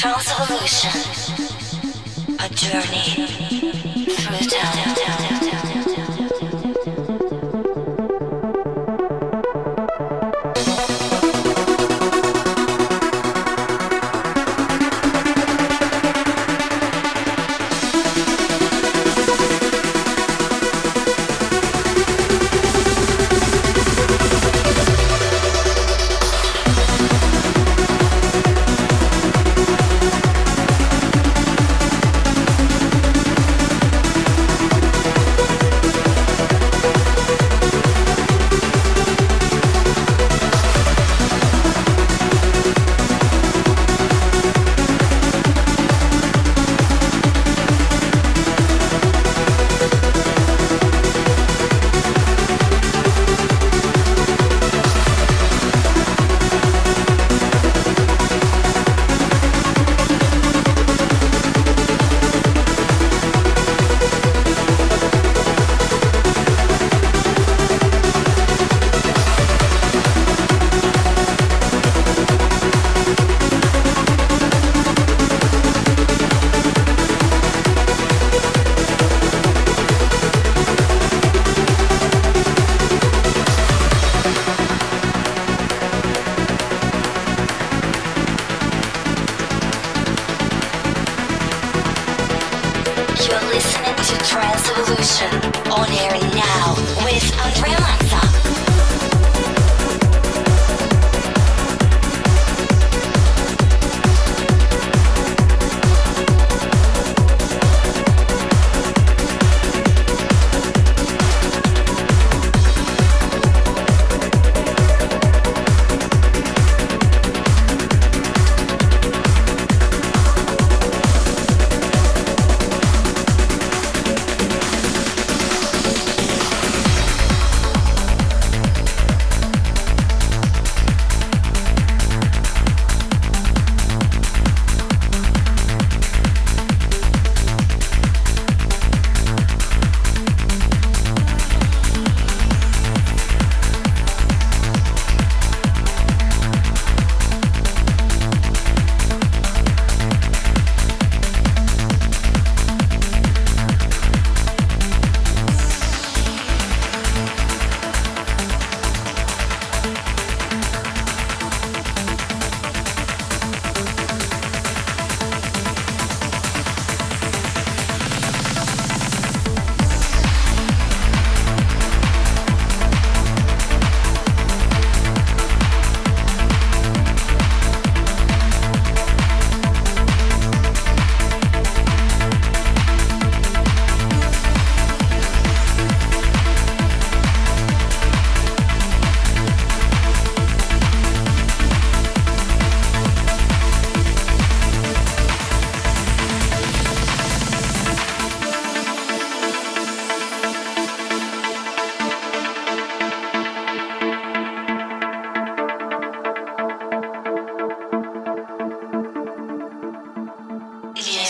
Transvolution. A journey. Yeah.